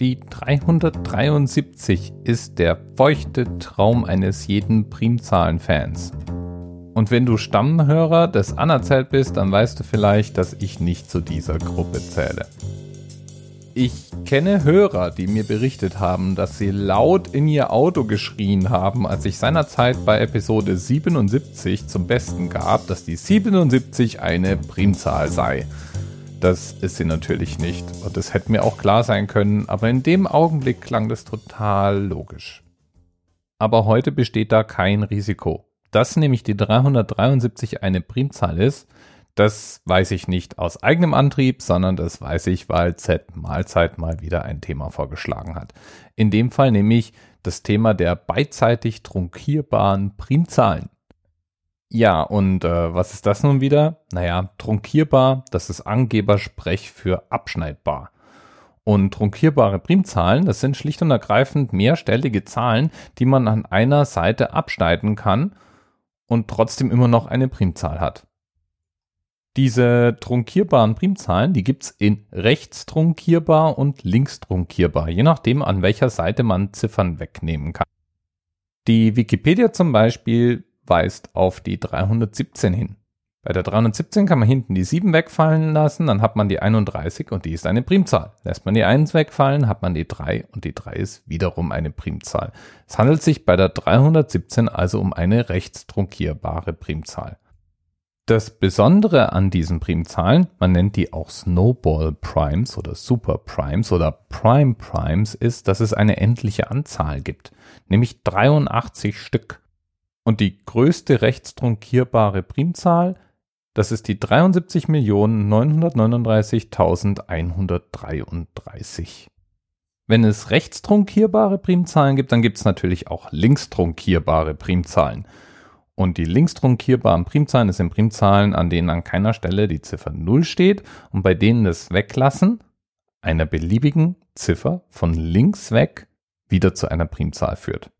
Die 373 ist der feuchte Traum eines jeden Primzahlenfans. Und wenn du Stammhörer des Anerzählt bist, dann weißt du vielleicht, dass ich nicht zu dieser Gruppe zähle. Ich kenne Hörer, die mir berichtet haben, dass sie laut in ihr Auto geschrien haben, als ich seinerzeit bei Episode 77 zum Besten gab, dass die 77 eine Primzahl sei. Das ist sie natürlich nicht und das hätte mir auch klar sein können, aber in dem Augenblick klang das total logisch. Aber heute besteht da kein Risiko. Dass nämlich die 373 eine Primzahl ist, das weiß ich nicht aus eigenem Antrieb, sondern das weiß ich, weil Z Mahlzeit mal wieder ein Thema vorgeschlagen hat. In dem Fall nämlich das Thema der beidseitig trunkierbaren Primzahlen. Ja, und äh, was ist das nun wieder? Naja, trunkierbar, das ist Angebersprech für abschneidbar. Und trunkierbare Primzahlen, das sind schlicht und ergreifend mehrstellige Zahlen, die man an einer Seite abschneiden kann und trotzdem immer noch eine Primzahl hat. Diese trunkierbaren Primzahlen, die gibt's in rechts trunkierbar und links trunkierbar, je nachdem, an welcher Seite man Ziffern wegnehmen kann. Die Wikipedia zum Beispiel weist auf die 317 hin. Bei der 317 kann man hinten die 7 wegfallen lassen, dann hat man die 31 und die ist eine Primzahl. Lässt man die 1 wegfallen, hat man die 3 und die 3 ist wiederum eine Primzahl. Es handelt sich bei der 317 also um eine rechtstrunkierbare Primzahl. Das Besondere an diesen Primzahlen, man nennt die auch Snowball Primes oder Super Primes oder Prime Primes, ist, dass es eine endliche Anzahl gibt, nämlich 83 Stück. Und die größte rechtstrunkierbare Primzahl, das ist die 73.939.133. Wenn es rechtstrunkierbare Primzahlen gibt, dann gibt es natürlich auch linkstrunkierbare Primzahlen. Und die linkstrunkierbaren Primzahlen sind Primzahlen, an denen an keiner Stelle die Ziffer 0 steht und bei denen das Weglassen einer beliebigen Ziffer von links weg wieder zu einer Primzahl führt.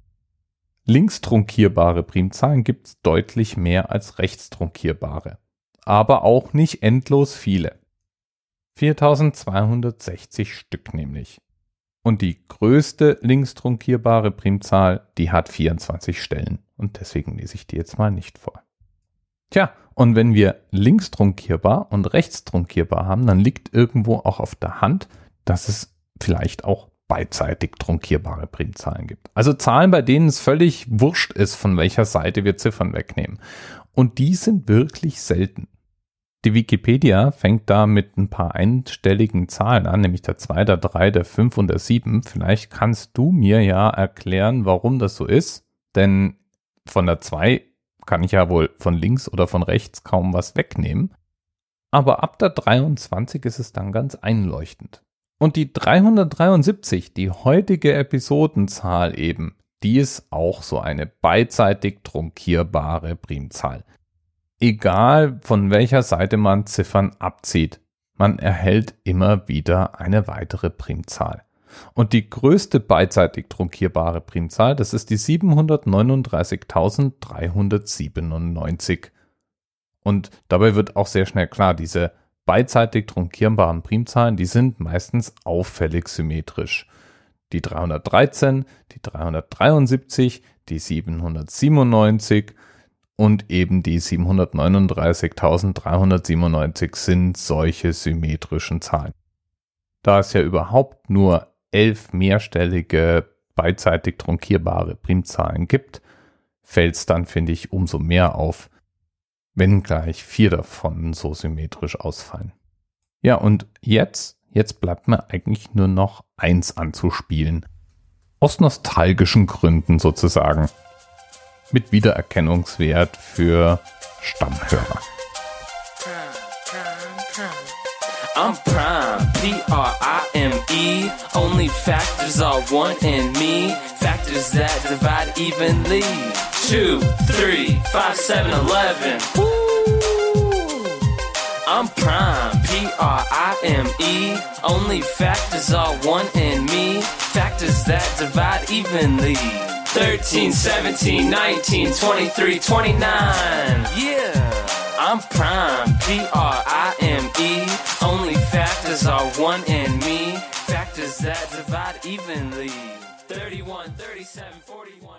Linkstrunkierbare Primzahlen gibt es deutlich mehr als rechtstrunkierbare, aber auch nicht endlos viele. 4260 Stück nämlich. Und die größte linkstrunkierbare Primzahl, die hat 24 Stellen. Und deswegen lese ich die jetzt mal nicht vor. Tja, und wenn wir linkstrunkierbar und rechtstrunkierbar haben, dann liegt irgendwo auch auf der Hand, dass es vielleicht auch beidseitig trunkierbare Primzahlen gibt. Also Zahlen, bei denen es völlig wurscht ist, von welcher Seite wir Ziffern wegnehmen. Und die sind wirklich selten. Die Wikipedia fängt da mit ein paar einstelligen Zahlen an, nämlich der 2, der 3, der 5 und der 7. Vielleicht kannst du mir ja erklären, warum das so ist. Denn von der 2 kann ich ja wohl von links oder von rechts kaum was wegnehmen. Aber ab der 23 ist es dann ganz einleuchtend. Und die 373, die heutige Episodenzahl eben, die ist auch so eine beidseitig trunkierbare Primzahl egal von welcher Seite man Ziffern abzieht, man erhält immer wieder eine weitere Primzahl. Und die größte beidseitig trunkierbare Primzahl, das ist die 739.397. Und dabei wird auch sehr schnell klar, diese beidseitig trunkierbaren Primzahlen, die sind meistens auffällig symmetrisch. Die 313, die 373, die 797 und eben die 739.397 sind solche symmetrischen Zahlen. Da es ja überhaupt nur elf mehrstellige beidseitig trunkierbare Primzahlen gibt, fällt es dann, finde ich, umso mehr auf, wenn gleich vier davon so symmetrisch ausfallen. Ja, und jetzt, jetzt bleibt mir eigentlich nur noch eins anzuspielen. Aus nostalgischen Gründen sozusagen mit Wiedererkennungswert für Stammhörer. I'm prime, P-R-I-M-E. Only factors are one in me. Factors that divide evenly. Two, three, five, seven, eleven. I'm prime, P-R-I-M-E. Only factors are one in me. Factors that divide evenly. 13, 17, 19, 23, 29. Yeah, I'm prime, P R I M E. Only factors are one in me. Factors that divide evenly. 31, 37, 41.